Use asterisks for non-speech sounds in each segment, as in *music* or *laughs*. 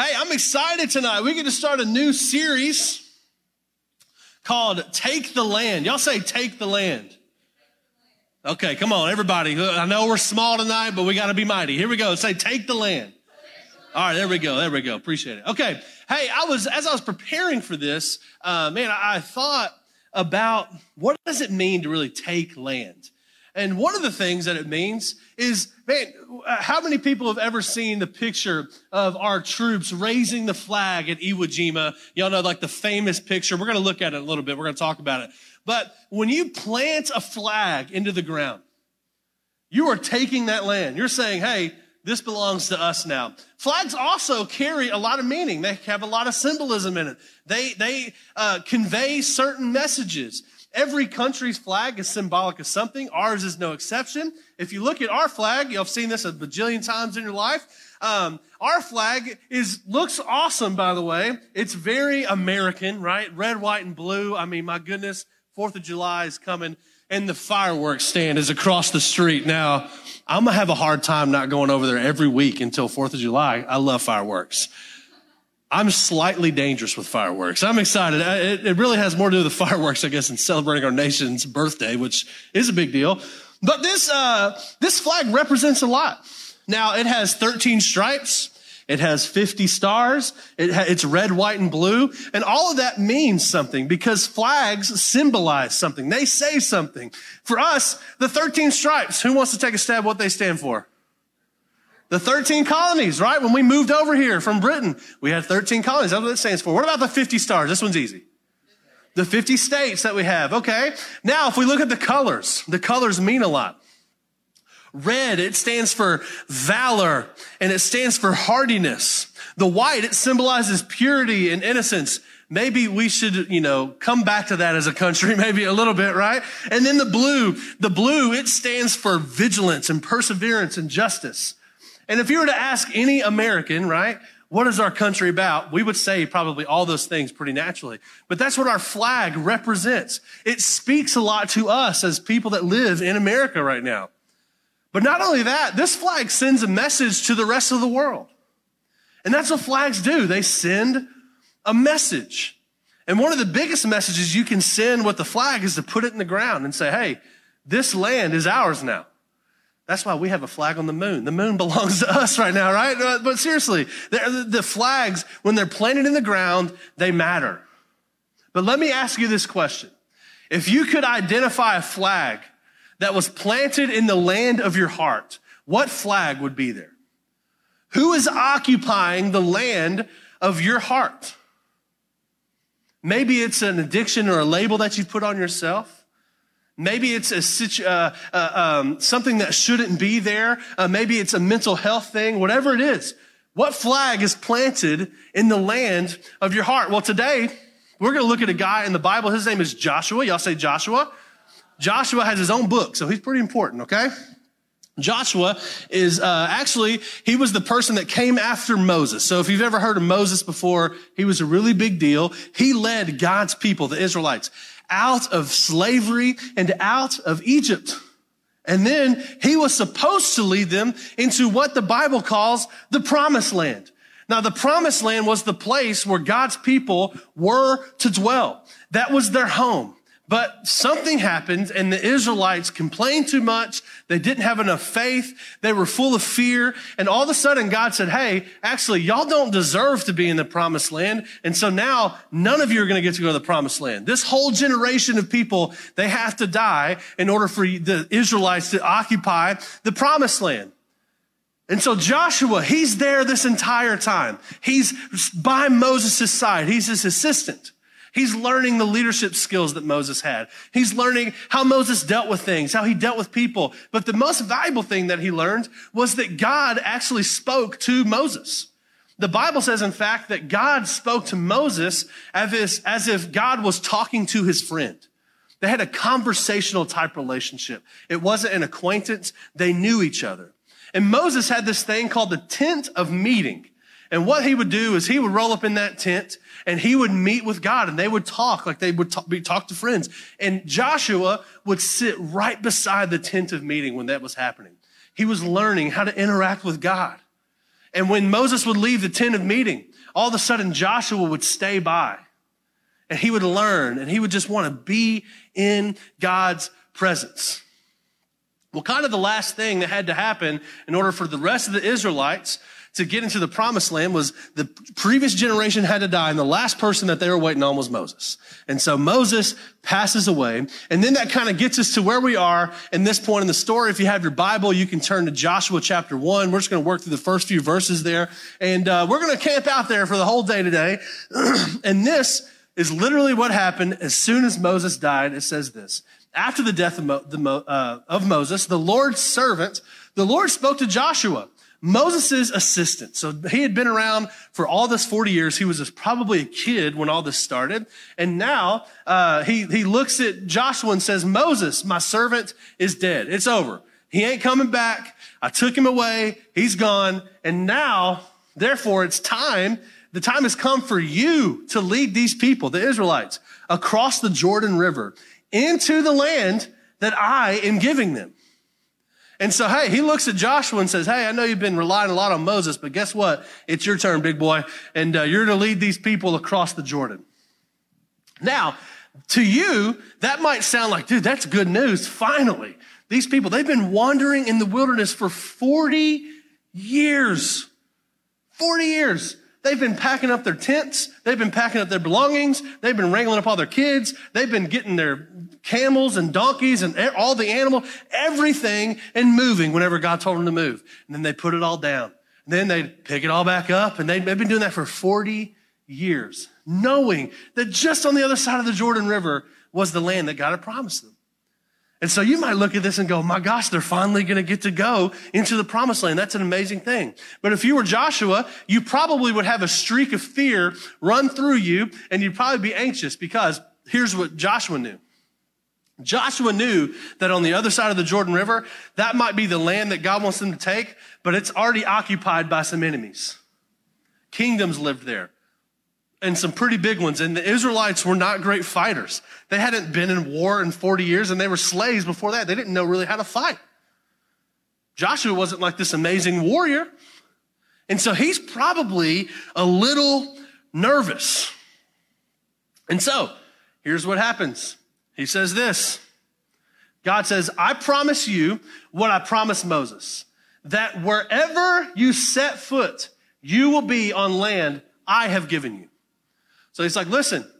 Hey, I'm excited tonight. We get to start a new series called Take the Land. Y'all say, Take the Land. Okay, come on, everybody. I know we're small tonight, but we got to be mighty. Here we go. Say, Take the Land. All right, there we go. There we go. Appreciate it. Okay. Hey, I was, as I was preparing for this, uh, man, I, I thought about what does it mean to really take land? And one of the things that it means is, man, how many people have ever seen the picture of our troops raising the flag at Iwo Jima? Y'all know, like the famous picture. We're going to look at it a little bit. We're going to talk about it. But when you plant a flag into the ground, you are taking that land. You're saying, hey, this belongs to us now. Flags also carry a lot of meaning. They have a lot of symbolism in it. They, they uh, convey certain messages. Every country's flag is symbolic of something. Ours is no exception. If you look at our flag, you've seen this a bajillion times in your life. Um, our flag is looks awesome, by the way. It's very American, right? Red, white, and blue. I mean, my goodness, Fourth of July is coming, and the fireworks stand is across the street. Now, I'm gonna have a hard time not going over there every week until Fourth of July. I love fireworks. I'm slightly dangerous with fireworks. I'm excited. It, it, really has more to do with *laughs* fireworks, I guess, in celebrating our nation's birthday, which is a big deal. But this, uh, this flag represents a lot. Now, it has 13 stripes. It has 50 stars. It ha- it's red, white, and blue. And all of that means something because flags symbolize something. They say something. For us, the 13 stripes, who wants to take a stab what they stand for? The 13 colonies, right? When we moved over here from Britain, we had 13 colonies. That's what it stands for. What about the 50 stars? This one's easy. The 50 states that we have. Okay. Now, if we look at the colors, the colors mean a lot. Red, it stands for valor and it stands for hardiness. The white, it symbolizes purity and innocence. Maybe we should, you know, come back to that as a country, *laughs* maybe a little bit, right? And then the blue, the blue, it stands for vigilance and perseverance and justice. And if you were to ask any American, right, what is our country about? We would say probably all those things pretty naturally. But that's what our flag represents. It speaks a lot to us as people that live in America right now. But not only that, this flag sends a message to the rest of the world. And that's what flags do. They send a message. And one of the biggest messages you can send with the flag is to put it in the ground and say, hey, this land is ours now. That's why we have a flag on the moon. The moon *laughs* belongs to us right now, right? But seriously, the flags, when they're planted in the ground, they matter. But let me ask you this question. If you could identify a flag that was planted in the land of your heart, what flag would be there? Who is occupying the land of your heart? Maybe it's an addiction or a label that you put on yourself. Maybe it's a situ- uh, uh, um, something that shouldn't be there. Uh, maybe it's a mental health thing, whatever it is. What flag is planted in the land of your heart? Well, today we're going to look at a guy in the Bible. His name is Joshua. Y'all say Joshua. Joshua has his own book, so he's pretty important, okay? Joshua is uh, actually he was the person that came after Moses. So if you've ever heard of Moses before, he was a really big deal. He led God's people, the Israelites, out of slavery and out of Egypt. And then he was supposed to lead them into what the Bible calls the promised land. Now, the promised land was the place where God's people were to dwell. That was their home. But something happened and the Israelites complained too much. They didn't have enough faith. They were full of fear. And all of a sudden God said, Hey, actually, y'all don't deserve to be in the promised land. And so now none of you are going to get to go to the promised land. This whole generation of people, they have to die in order for the Israelites to occupy the promised land. And so Joshua, he's there this entire time. He's by Moses' side. He's his assistant. He's learning the leadership skills that Moses had. He's learning how Moses dealt with things, how he dealt with people. But the most valuable thing that he learned was that God actually spoke to Moses. The Bible says, in fact, that God spoke to Moses as if, God was talking to his friend. They had a conversational type relationship. It wasn't an acquaintance. They knew each other. And Moses had this thing called the tent of meeting. And what he would do is he would roll up in that tent and he would meet with God and they would talk like they would talk, be, talk to friends. And Joshua would sit right beside the tent of meeting when that was happening. He was learning how to interact with God. And when Moses would leave the tent of meeting, all of a sudden Joshua would stay by and he would learn and he would just want to be in God's presence. Well, kind of the last thing that had to happen in order for the rest of the Israelites to get into the promised land was the previous generation had to die and the last person that they were waiting on was Moses. And so Moses passes away. And then that kind of gets us to where we are in this point in the story. If you have your Bible, you can turn to Joshua chapter one. We're just going to work through the first few verses there and uh, we're going to camp out there for the whole day today. *clears throat* and this is literally what happened as soon as Moses died. It says this. After the death of, Mo, the, uh, of Moses, the Lord's servant, the Lord spoke to Joshua Moses' assistant. So he had been around for all this 40 years. He was probably a kid when all this started. And now uh, he, he looks at Joshua and says, Moses, my servant is dead. It's over. He ain't coming back. I took him away. He's gone. And now, therefore, it's time. The time has come for you to lead these people, the Israelites, across the Jordan River into the land that I am giving them. And so, hey, he looks at Joshua and says, Hey, I know you've been relying a lot on Moses, but guess what? It's your turn, big boy. And uh, you're to lead these people across the Jordan. Now, to you, that might sound like, dude, that's good news. Finally, these people, they've been wandering in the wilderness for 40 years. 40 years. They've been packing up their tents. They've been packing up their belongings. They've been wrangling up all their kids. They've been getting their camels and donkeys and all the animal, everything and moving whenever God told them to move. And then they put it all down. And then they pick it all back up. And they've been doing that for 40 years, knowing that just on the other side of the Jordan River was the land that God had promised them. And so you might look at this and go, my gosh, they're finally going to get to go into the promised land. That's an amazing thing. But if you were Joshua, you probably would have a streak of fear run through you and you'd probably be anxious because here's what Joshua knew. Joshua knew that on the other side of the Jordan River, that might be the land that God wants them to take, but it's already occupied by some enemies. Kingdoms lived there and some pretty big ones. And the Israelites were not great fighters. They hadn't been in war in 40 years and they were slaves before that. They didn't know really how to fight. Joshua wasn't like this amazing warrior. And so he's probably a little nervous. And so here's what happens. He says this. God says, I promise you what I promised Moses, that wherever you set foot, you will be on land I have given you. So he's like, listen,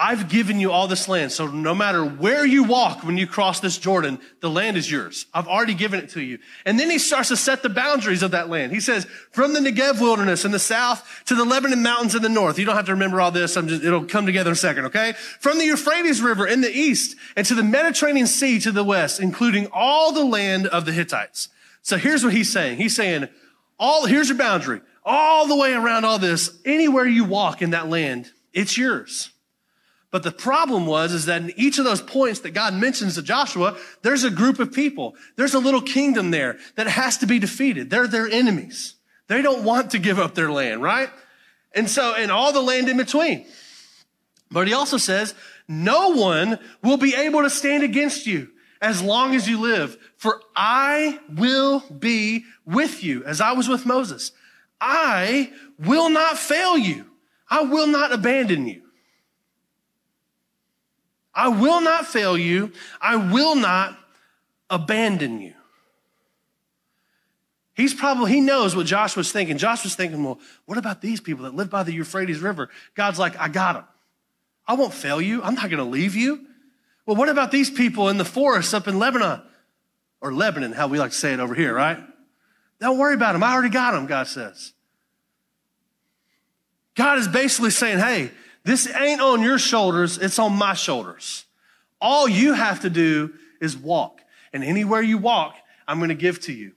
I've given you all this land. So no matter where you walk when you cross this Jordan, the land is yours. I've already given it to you. And then he starts to set the boundaries of that land. He says, from the Negev wilderness in the south to the Lebanon mountains in the north. You don't have to remember all this. Just, it'll come together in a second, okay? From the Euphrates River in the east and to the Mediterranean Sea to the west, including all the land of the Hittites. So here's what he's saying. He's saying, all, here's your boundary all the way around all this, anywhere you walk in that land, it's yours. But the problem was, is that in each of those points that God mentions to Joshua, there's a group of people. There's a little kingdom there that has to be defeated. They're their enemies. They don't want to give up their land, right? And so, and all the land in between. But he also says, no one will be able to stand against you as long as you live, for I will be with you, as I was with Moses. I will not fail you. I will not abandon you. I will not fail you. I will not abandon you. He's probably, he knows what Joshua's thinking. Joshua's thinking, well, what about these people that live by the Euphrates River? God's like, I got them. I won't fail you. I'm not going to leave you. Well, what about these people in the forests up in Lebanon? Or Lebanon, how we like to say it over here, right? Don't worry about them. I already got them, God says. God is basically saying, hey, this ain't on your shoulders, it's on my shoulders. All you have to do is walk. And anywhere you walk, I'm going to give to you.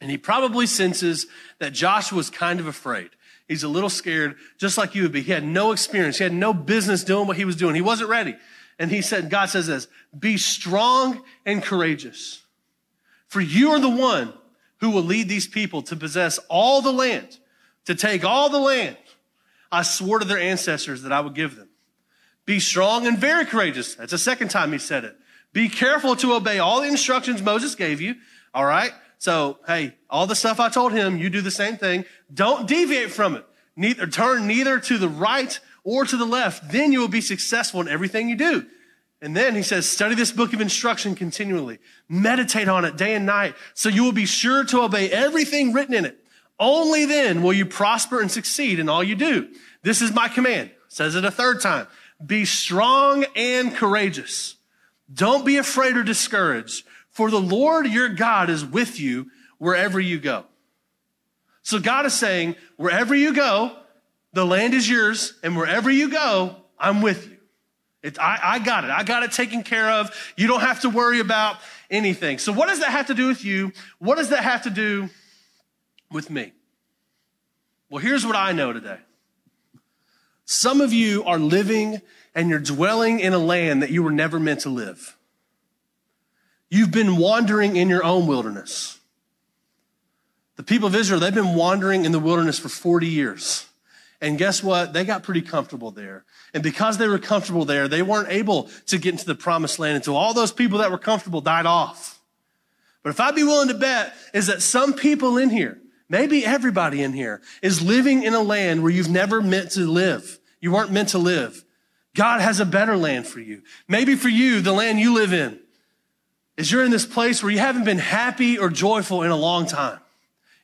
And he probably senses that Joshua was kind of afraid. He's a little scared, just like you would be. He had no experience. He had no business doing what he was doing. He wasn't ready. And he said, God says this, be strong and courageous. For you are the one who will lead these people to possess all the land, to take all the land. I swore to their ancestors that I would give them. Be strong and very courageous. That's the second time he said it. Be careful to obey all the instructions Moses gave you. All right. So, hey, all the stuff I told him, you do the same thing. Don't deviate from it. neither, turn neither to the right or to the left. Then you will be successful in everything you do. And then he says, study this book of instruction continually. Meditate on it day and night so you will be sure to obey everything written in it. Only then will you prosper and succeed in all you do. This is my command. Says it a third time. Be strong and courageous. Don't be afraid or discouraged, for the Lord your God is with you wherever you go. So God is saying, wherever you go, the land is yours, and wherever you go, I'm with you. It, I, I got it. I got it taken care of. You don't have to worry about anything. So, what does that have to do with you? What does that have to do with me? Well, here's what I know today. Some of you are living and you're dwelling in a land that you were never meant to live. You've been wandering in your own wilderness. The people of Israel, they've been wandering in the wilderness for 40 years. And guess what? They got pretty comfortable there. And because they were comfortable there, they weren't able to get into the promised land until all those people that were comfortable died off. But if I'd be willing to bet is that some people in here, maybe everybody in here, is living in a land where you've never meant to live. You weren't meant to live. God has a better land for you. Maybe for you, the land you live in is you're in this place where you haven't been happy or joyful in a long time.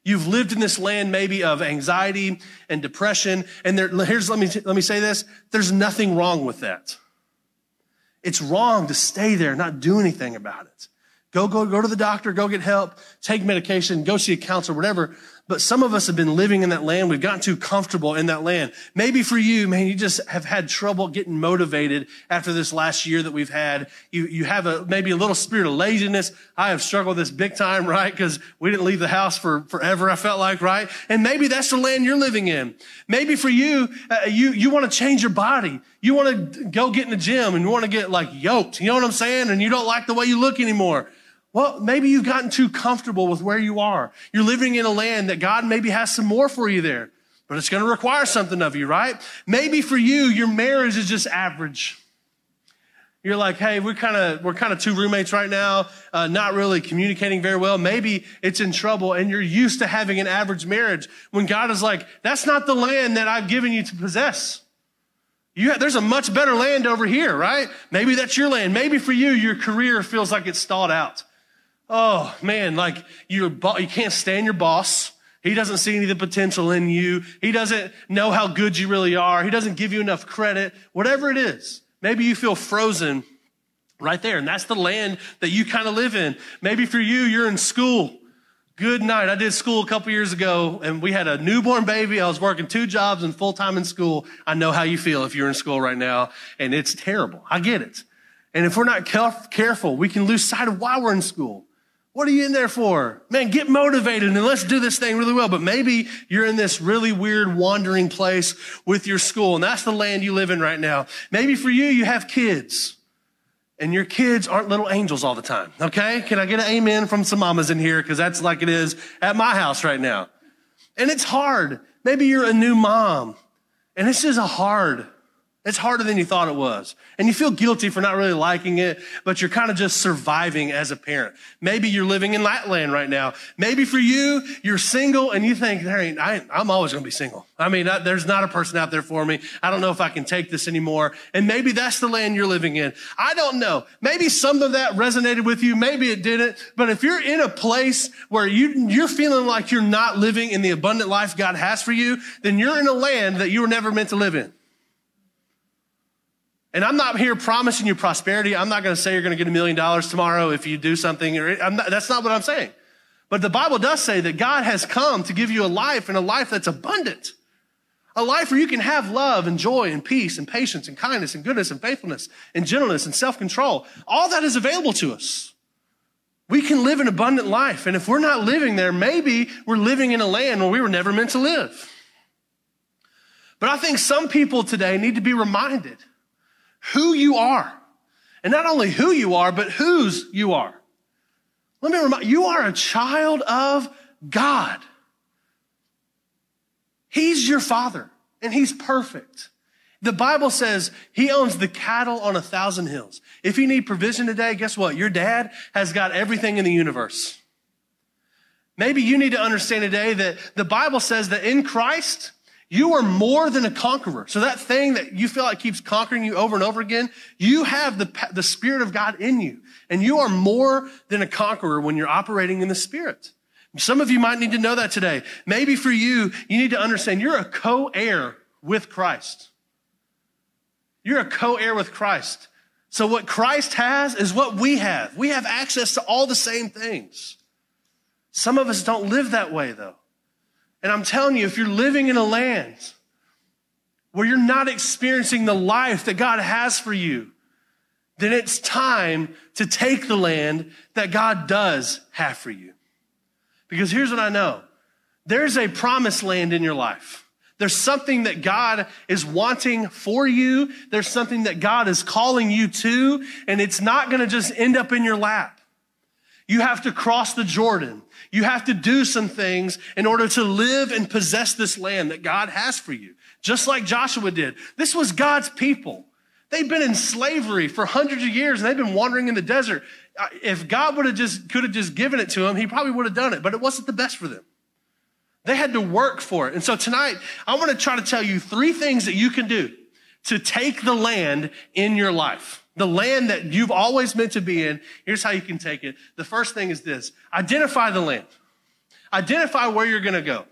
You've lived in this land maybe of anxiety and depression. And there, here's, let me, let me say this. There's nothing wrong with that. It's wrong to stay there, not do anything about it. Go, go, go to the doctor, go get help, take medication, go see a counselor, whatever. But some of us have been living in that land. We've gotten too comfortable in that land. Maybe for you, man, you just have had trouble getting motivated after this last year that we've had. You, you have a, maybe a little spirit of laziness. I have struggled this big time, right? Cause we didn't leave the house for forever. I felt like, right? And maybe that's the land you're living in. Maybe for you, uh, you, you want to change your body. You want to go get in the gym and you want to get like yoked. You know what I'm saying? And you don't like the way you look anymore. Well, maybe you've gotten too comfortable with where you are. You're living in a land that God maybe has some more for you there, but it's going to require something of you, right? Maybe for you, your marriage is just average. You're like, hey, we're kind of we're kind of two roommates right now, uh, not really communicating very well. Maybe it's in trouble, and you're used to having an average marriage. When God is like, that's not the land that I've given you to possess. You have, there's a much better land over here, right? Maybe that's your land. Maybe for you, your career feels like it's stalled out. Oh man, like you're, you can't stand your boss. He doesn't see any of the potential in you. He doesn't know how good you really are. He doesn't give you enough credit. Whatever it is, maybe you feel frozen right there. And that's the land that you kind of live in. Maybe for you, you're in school. Good night. I did school a couple years ago and we had a newborn baby. I was working two jobs and full time in school. I know how you feel if you're in school right now and it's terrible. I get it. And if we're not careful, we can lose sight of why we're in school. What are you in there for? Man, get motivated and let's do this thing really well. But maybe you're in this really weird wandering place with your school and that's the land you live in right now. Maybe for you, you have kids and your kids aren't little angels all the time. Okay. Can I get an amen from some mamas in here? Cause that's like it is at my house right now. And it's hard. Maybe you're a new mom and this is a hard it's harder than you thought it was. And you feel guilty for not really liking it, but you're kind of just surviving as a parent. Maybe you're living in land right now. Maybe for you, you're single and you think, I, am always going to be single. I mean, I, there's not a person out there for me. I don't know if I can take this anymore. And maybe that's the land you're living in. I don't know. Maybe some of that resonated with you. Maybe it didn't. But if you're in a place where you, you're feeling like you're not living in the abundant life God has for you, then you're in a land that you were never meant to live in. And I'm not here promising you prosperity. I'm not going to say you're going to get a million dollars tomorrow if you do something. Not, that's not what I'm saying. But the Bible does say that God has come to give you a life and a life that's abundant. A life where you can have love and joy and peace and patience and kindness and goodness and faithfulness and gentleness and self-control. All that is available to us. We can live an abundant life. And if we're not living there, maybe we're living in a land where we were never meant to live. But I think some people today need to be reminded who you are. And not only who you are, but whose you are. Let me remind you, you are a child of God. He's your father and he's perfect. The Bible says he owns the cattle on a thousand hills. If you need provision today, guess what? Your dad has got everything in the universe. Maybe you need to understand today that the Bible says that in Christ, You are more than a conqueror. So that thing that you feel like keeps conquering you over and over again, you have the, the Spirit of God in you. And you are more than a conqueror when you're operating in the Spirit. Some of you might need to know that today. Maybe for you, you need to understand you're a co-heir with Christ. You're a co-heir with Christ. So what Christ has is what we have. We have access to all the same things. Some of us don't live that way though. And I'm telling you, if you're living in a land where you're not experiencing the life that God has for you, then it's time to take the land that God does have for you. Because here's what I know. There's a promised land in your life. There's something that God is wanting for you. There's something that God is calling you to, and it's not going to just end up in your lap. You have to cross the Jordan. You have to do some things in order to live and possess this land that God has for you, just like Joshua did. This was God's people. They've been in slavery for hundreds of years and they've been wandering in the desert. Uh, if God would have just, could have just given it to them, he probably would have done it, but it wasn't the best for them. They had to work for it. And so tonight, I want to try to tell you three things that you can do to take the land in your life the land that you've always meant to be in, here's how you can take it. The first thing is this identify the land, identify where you're going to go.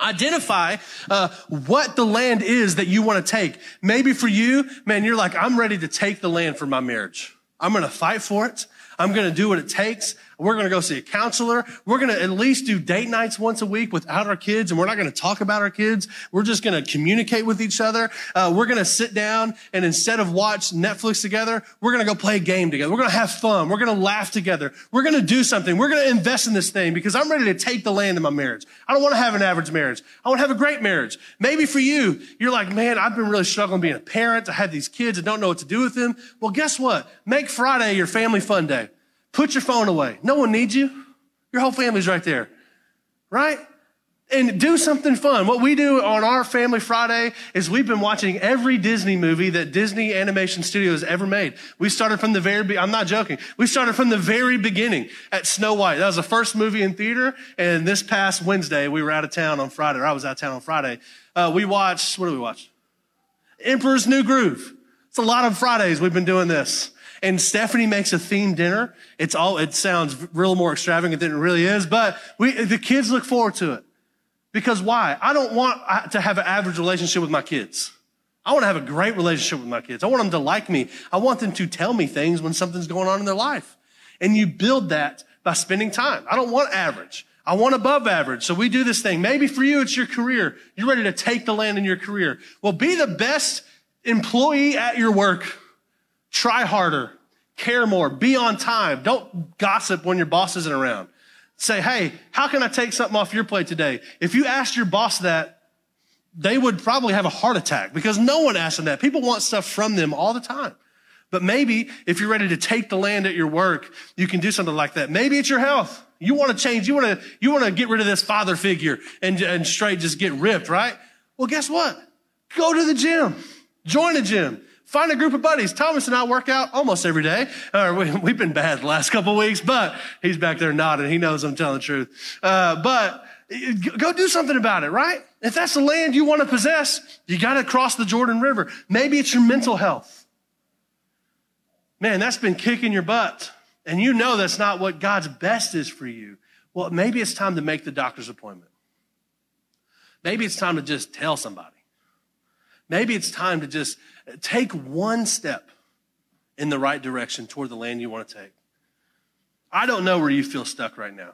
Identify uh, what the land is that you want to take. Maybe for you, man, you're like, I'm ready to take the land for my marriage. I'm going to fight for it. I'm going to do what it takes. We're going to go see a counselor. We're going to at least do date nights once a week without our kids. And we're not going to talk about our kids. We're just going to communicate with each other. Uh, we're going to sit down and instead of watch Netflix together, we're going to go play a game together. We're going to have fun. We're going to laugh together. We're going to do something. We're going to invest in this thing because I'm ready to take the land in my marriage. I don't want to have an average marriage. I want to have a great marriage. Maybe for you, you're like, man, I've been really struggling being a parent. I have these kids. I don't know what to do with them. Well, guess what? Make Friday your family fun day. Put your phone away. No one needs you. Your whole family's right there. Right? And do something fun. What we do on our Family Friday is we've been watching every Disney movie that Disney Animation Studios ever made. We started from the very, I'm not joking. We started from the very beginning at Snow White. That was the first movie in theater. And this past Wednesday, we were out of town on Friday, or I was out of town on Friday. Uh, we watched, what do we watch? Emperor's New Groove. It's a lot of Fridays we've been doing this and Stephanie makes a themed dinner. It's all, it sounds real more extravagant than it really is, but we, the kids look forward to it. Because why? I don't want to have an average relationship with my kids. I want to have a great relationship with my kids. I want them to like me. I want them to tell me things when something's going on in their life. And you build that by spending time. I don't want average. I want above average. So we do this thing. Maybe for you, it's your career. You're ready to take the land in your career. Well, be the best employee at your work. Try harder. Care more. Be on time. Don't gossip when your boss isn't around. Say, hey, how can I take something off your plate today? If you asked your boss that, they would probably have a heart attack because no one asks them that. People want stuff from them all the time. But maybe if you're ready to take the land at your work, you can do something like that. Maybe it's your health. You want to change. You want to, you want to get rid of this father figure and, and straight just get ripped, right? Well, guess what? Go to the gym. Join a gym. Find a group of buddies. Thomas and I work out almost every day. Uh, we, have been bad the last couple weeks, but he's back there nodding. He knows I'm telling the truth. Uh, but go do something about it, right? If that's the land you want to possess, you got to cross the Jordan River. Maybe it's your mental health. Man, that's been kicking your butt. And you know that's not what God's best is for you. Well, maybe it's time to make the doctor's appointment. Maybe it's time to just tell somebody. Maybe it's time to just take one step in the right direction toward the land you want to take. I don't know where you feel stuck right now.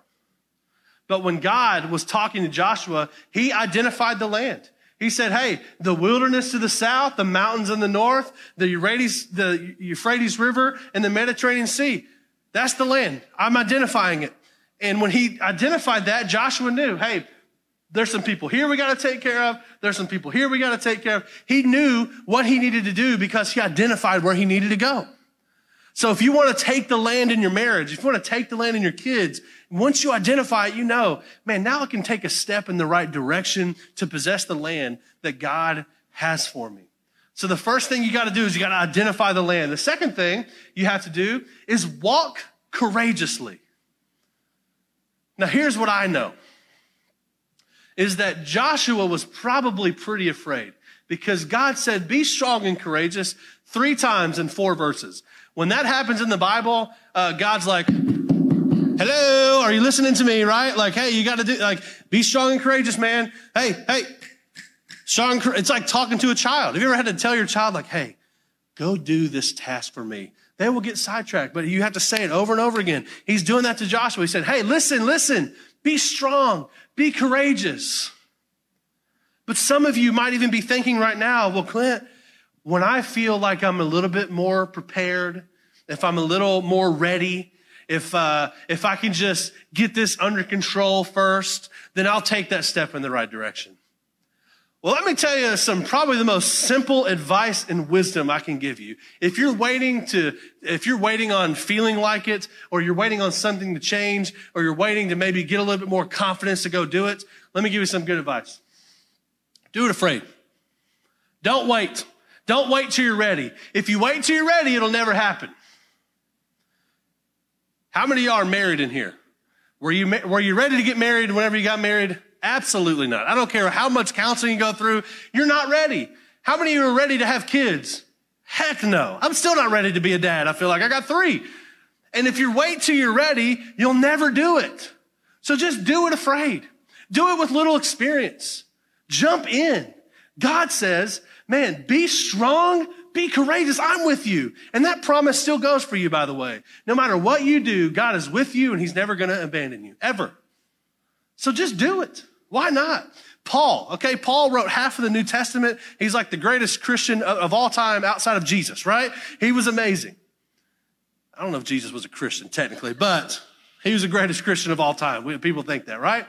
But when God was talking to Joshua, he identified the land. He said, Hey, the wilderness to the south, the mountains in the north, the Euphrates, the Euphrates River, and the Mediterranean Sea. That's the land. I'm identifying it. And when he identified that, Joshua knew, hey, there's some people here we got to take care of. There's some people here we got to take care of. He knew what he needed to do because he identified where he needed to go. So if you want to take the land in your marriage, if you want to take the land in your kids, once you identify it, you know, man, now I can take a step in the right direction to possess the land that God has for me. So the first thing you got to do is you got to identify the land. The second thing you have to do is walk courageously. Now here's what I know is that Joshua was probably pretty afraid because God said, be strong and courageous three times in four verses. When that happens in the Bible, uh, God's like, hello, are you listening to me? Right? Like, hey, you got to do, like, be strong and courageous, man. Hey, hey, strong. It's like talking to a child. Have you ever had to tell your child, like, hey, go do this task for me? They will get sidetracked, but you have to say it over and over again. He's doing that to Joshua. He said, hey, listen, listen, be strong, be courageous. But some of you might even be thinking right now, well, Clint, when I feel like I'm a little bit more prepared, if I'm a little more ready, if, uh, if I can just get this under control first, then I'll take that step in the right direction. Well, let me tell you some probably the most simple advice and wisdom I can give you. If you're waiting to, if you're waiting on feeling like it, or you're waiting on something to change, or you're waiting to maybe get a little bit more confidence to go do it, let me give you some good advice. Do it afraid. Don't wait. Don't wait till you're ready. If you wait till you're ready, it'll never happen. How many of y'all are married in here? Were you, were you ready to get married whenever you got married? Absolutely not. I don't care how much counseling you go through. You're not ready. How many of you are ready to have kids? Heck no. I'm still not ready to be a dad. I feel like I got three. And if you wait till you're ready, you'll never do it. So just do it afraid. Do it with little experience. Jump in. God says, man, be strong, be courageous. I'm with you. And that promise still goes for you, by the way. No matter what you do, God is with you and he's never going to abandon you, ever. So just do it. Why not? Paul, okay, Paul wrote half of the New Testament. He's like the greatest Christian of all time outside of Jesus, right? He was amazing. I don't know if Jesus was a Christian technically, but he was the greatest Christian of all time. People think that, right?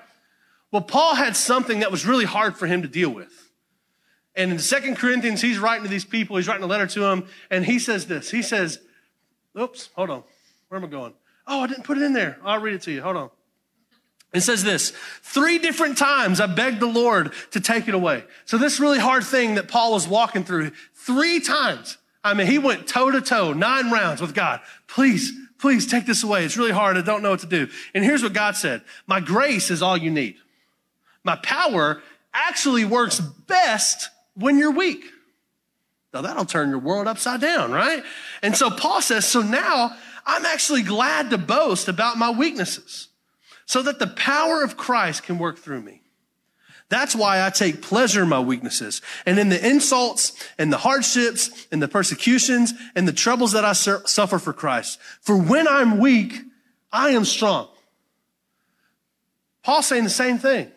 Well, Paul had something that was really hard for him to deal with. And in Second Corinthians, he's writing to these people, he's writing a letter to them, and he says this. He says, Oops, hold on. Where am I going? Oh, I didn't put it in there. I'll read it to you. Hold on. It says this three different times I begged the Lord to take it away. So, this really hard thing that Paul was walking through, three times. I mean, he went toe to toe, nine rounds with God. Please, please take this away. It's really hard. I don't know what to do. And here's what God said My grace is all you need. My power actually works best when you're weak. Now that'll turn your world upside down, right? And so Paul says, so now I'm actually glad to boast about my weaknesses so that the power of Christ can work through me. That's why I take pleasure in my weaknesses and in the insults and the hardships and the persecutions and the troubles that I suffer for Christ. For when I'm weak, I am strong. Paul's saying the same thing.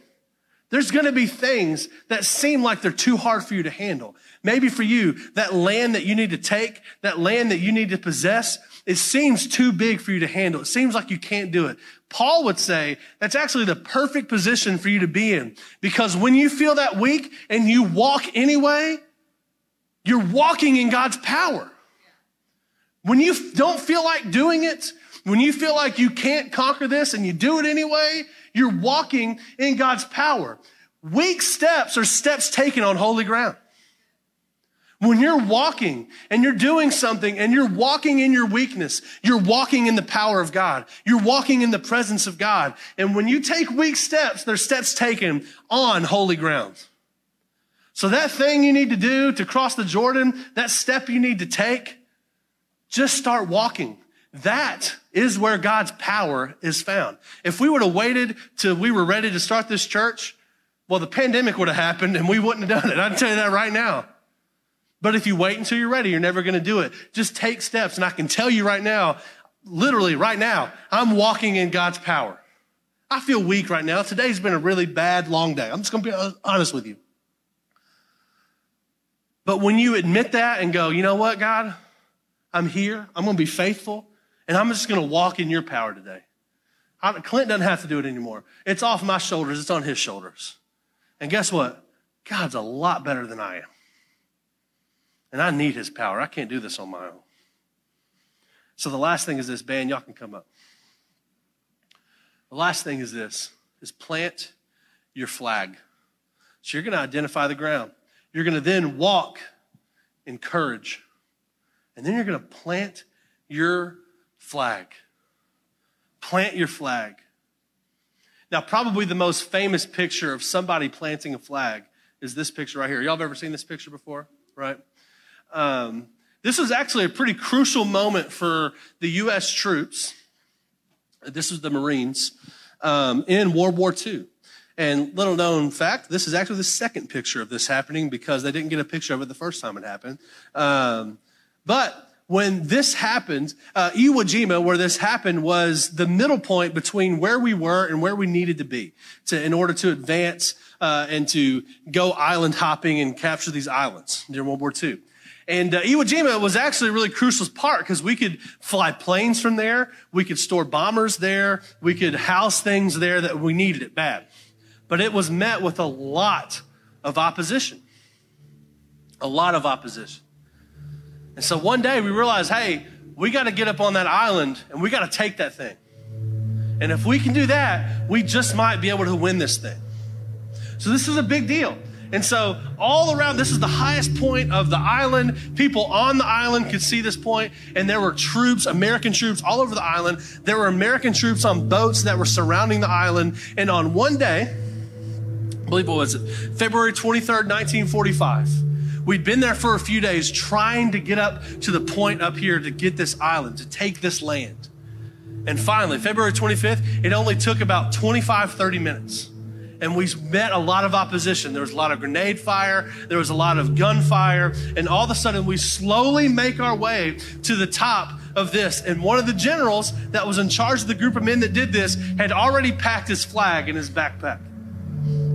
There's going to be things that seem like they're too hard for you to handle. Maybe for you, that land that you need to take, that land that you need to possess, it seems too big for you to handle. It seems like you can't do it. Paul would say that's actually the perfect position for you to be in because when you feel that weak and you walk anyway, you're walking in God's power. When you don't feel like doing it, when you feel like you can't conquer this and you do it anyway, you're walking in God's power. Weak steps are steps taken on holy ground. When you're walking and you're doing something and you're walking in your weakness, you're walking in the power of God. You're walking in the presence of God. And when you take weak steps, they're steps taken on holy ground. So that thing you need to do to cross the Jordan, that step you need to take, just start walking. That is where God's power is found. If we would have waited till we were ready to start this church, well, the pandemic would have happened and we wouldn't have done it. I can tell you that right now. But if you wait until you're ready, you're never going to do it. Just take steps. And I can tell you right now, literally right now, I'm walking in God's power. I feel weak right now. Today's been a really bad, long day. I'm just going to be uh, honest with you. But when you admit that and go, you know what, God, I'm here. I'm going to be faithful. And I'm just going to walk in your power today. I, Clint doesn't have to do it anymore. It's off my shoulders, it's on his shoulders. And guess what? God's a lot better than I am. And I need his power. I can't do this on my own. So the last thing is this, band, y'all can come up. The last thing is this is plant your flag. So you're going to identify the ground. You're going to then walk in courage. And then you're going to plant your flag. Plant your flag. Now, probably the most famous picture of somebody planting a flag is this picture right here. Y'all have ever seen this picture before? Right? Um, this was actually a pretty crucial moment for the U.S. troops. This was the Marines um, in World War II. And little known fact, this is actually the second picture of this happening because they didn't get a picture of it the first time it happened. Um, but when this happened, uh, Iwo Jima, where this happened, was the middle point between where we were and where we needed to be to, in order to advance uh, and to go island hopping and capture these islands during World War II. And uh, Iwo Jima was actually a really crucial part because we could fly planes from there, we could store bombers there, we could house things there that we needed it bad. But it was met with a lot of opposition. A lot of opposition. And so one day we realized, hey, we got to get up on that island and we got to take that thing. And if we can do that, we just might be able to win this thing. So this is a big deal. And so all around, this is the highest point of the island. People on the island could see this point, and there were troops, American troops all over the island. There were American troops on boats that were surrounding the island. And on one day, I believe what was it, February 23rd, 1945, We'd been there for a few days trying to get up to the point up here to get this island, to take this land. And finally, February 25th, it only took about 25, 30 minutes. And we met a lot of opposition. There was a lot of grenade fire, there was a lot of gunfire, and all of a sudden we slowly make our way to the top of this. And one of the generals that was in charge of the group of men that did this had already packed his flag in his backpack.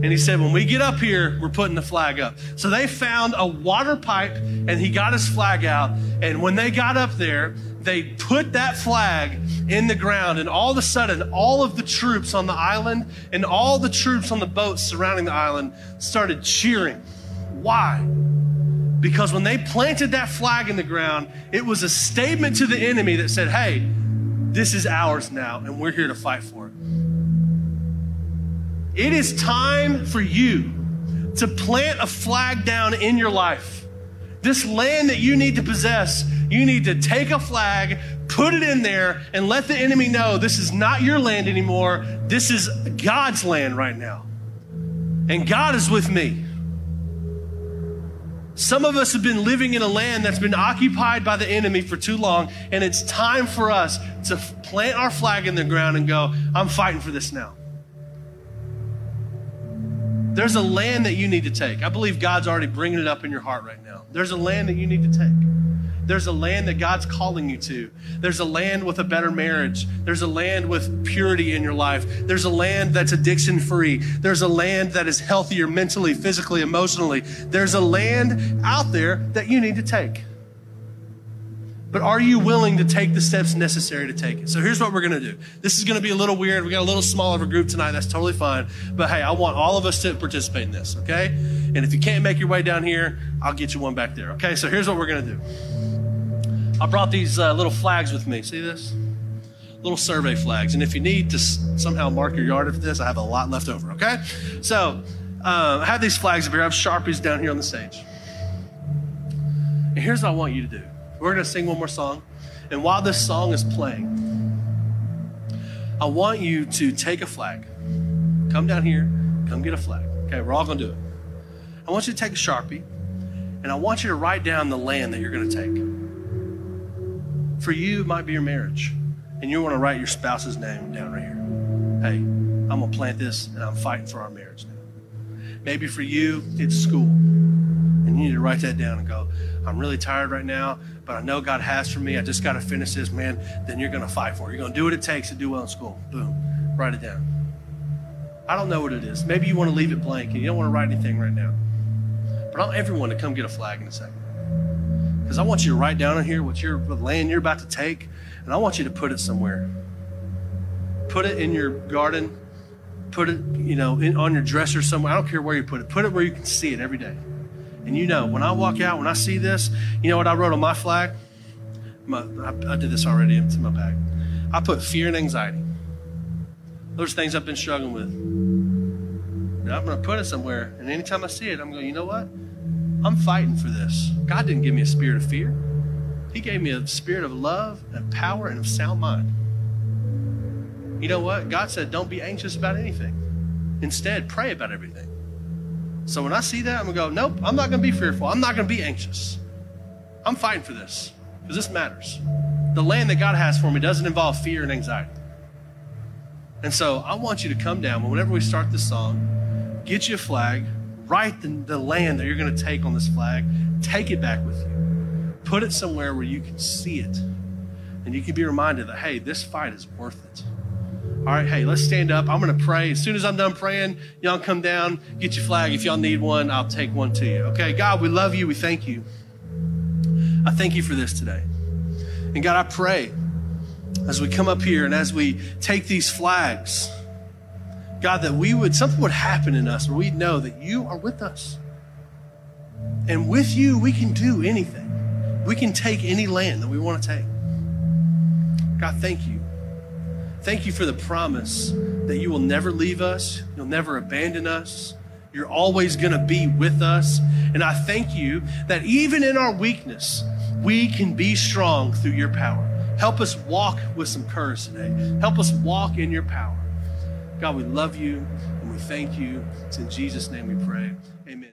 And he said, When we get up here, we're putting the flag up. So they found a water pipe and he got his flag out. And when they got up there, they put that flag in the ground. And all of a sudden, all of the troops on the island and all the troops on the boats surrounding the island started cheering. Why? Because when they planted that flag in the ground, it was a statement to the enemy that said, Hey, this is ours now, and we're here to fight for it. It is time for you to plant a flag down in your life. This land that you need to possess, you need to take a flag, put it in there, and let the enemy know this is not your land anymore. This is God's land right now. And God is with me. Some of us have been living in a land that's been occupied by the enemy for too long, and it's time for us to plant our flag in the ground and go, I'm fighting for this now. There's a land that you need to take. I believe God's already bringing it up in your heart right now. There's a land that you need to take. There's a land that God's calling you to. There's a land with a better marriage. There's a land with purity in your life. There's a land that's addiction free. There's a land that is healthier mentally, physically, emotionally. There's a land out there that you need to take. But are you willing to take the steps necessary to take it? So here's what we're going to do. This is going to be a little weird. We got a little small of a group tonight. That's totally fine. But hey, I want all of us to participate in this, okay? And if you can't make your way down here, I'll get you one back there, okay? So here's what we're going to do. I brought these uh, little flags with me. See this? Little survey flags. And if you need to somehow mark your yard after this, I have a lot left over, okay? So uh, I have these flags up here. I have Sharpies down here on the stage. And here's what I want you to do. We're going to sing one more song. And while this song is playing, I want you to take a flag. Come down here, come get a flag. Okay, we're all going to do it. I want you to take a Sharpie, and I want you to write down the land that you're going to take. For you, it might be your marriage, and you want to write your spouse's name down right here. Hey, I'm going to plant this, and I'm fighting for our marriage now. Maybe for you, it's school. And you need to write that down and go, I'm really tired right now, but I know God has for me. I just got to finish this, man. Then you're going to fight for it. You're going to do what it takes to do well in school. Boom. Write it down. I don't know what it is. Maybe you want to leave it blank and you don't want to write anything right now. But I want everyone to come get a flag in a second. Because I want you to write down in here what you're, the land you're about to take, and I want you to put it somewhere. Put it in your garden. Put it, you know, in, on your dresser somewhere. I don't care where you put it. Put it where you can see it every day. And you know, when I walk out, when I see this, you know what I wrote on my flag? My, I, I did this already. It's in my bag. I put fear and anxiety. Those things I've been struggling with. And I'm going to put it somewhere. And anytime I see it, I'm going, you know what? I'm fighting for this. God didn't give me a spirit of fear. He gave me a spirit of love and power and of sound mind. You know what? God said, don't be anxious about anything. Instead, pray about everything. So when I see that, I'm going to go, nope, I'm not going to be fearful. I'm not going to be anxious. I'm fighting for this because this matters. The land that God has for me doesn't involve fear and anxiety. And so I want you to come down whenever we start this song, get you a flag, write the, the land that you're going to take on this flag, take it back with you, put it somewhere where you can see it, and you can be reminded that, hey, this fight is worth it. All right, hey, let's stand up. I'm going to pray. As soon as I'm done praying, y'all come down, get your flag. If y'all need one, I'll take one to you. Okay, God, we love you. We thank you. I thank you for this today. And God, I pray as we come up here and as we take these flags, God, that we would, something would happen in us where we'd know that you are with us. And with you, we can do anything. We can take any land that we want to take. God, thank you. Thank you for the promise that you will never leave us, you'll never abandon us. You're always going to be with us. And I thank you that even in our weakness, we can be strong through your power. Help us walk with some courage today. Help us walk in your power. God, we love you and we thank you. It's in Jesus' name we pray. Amen.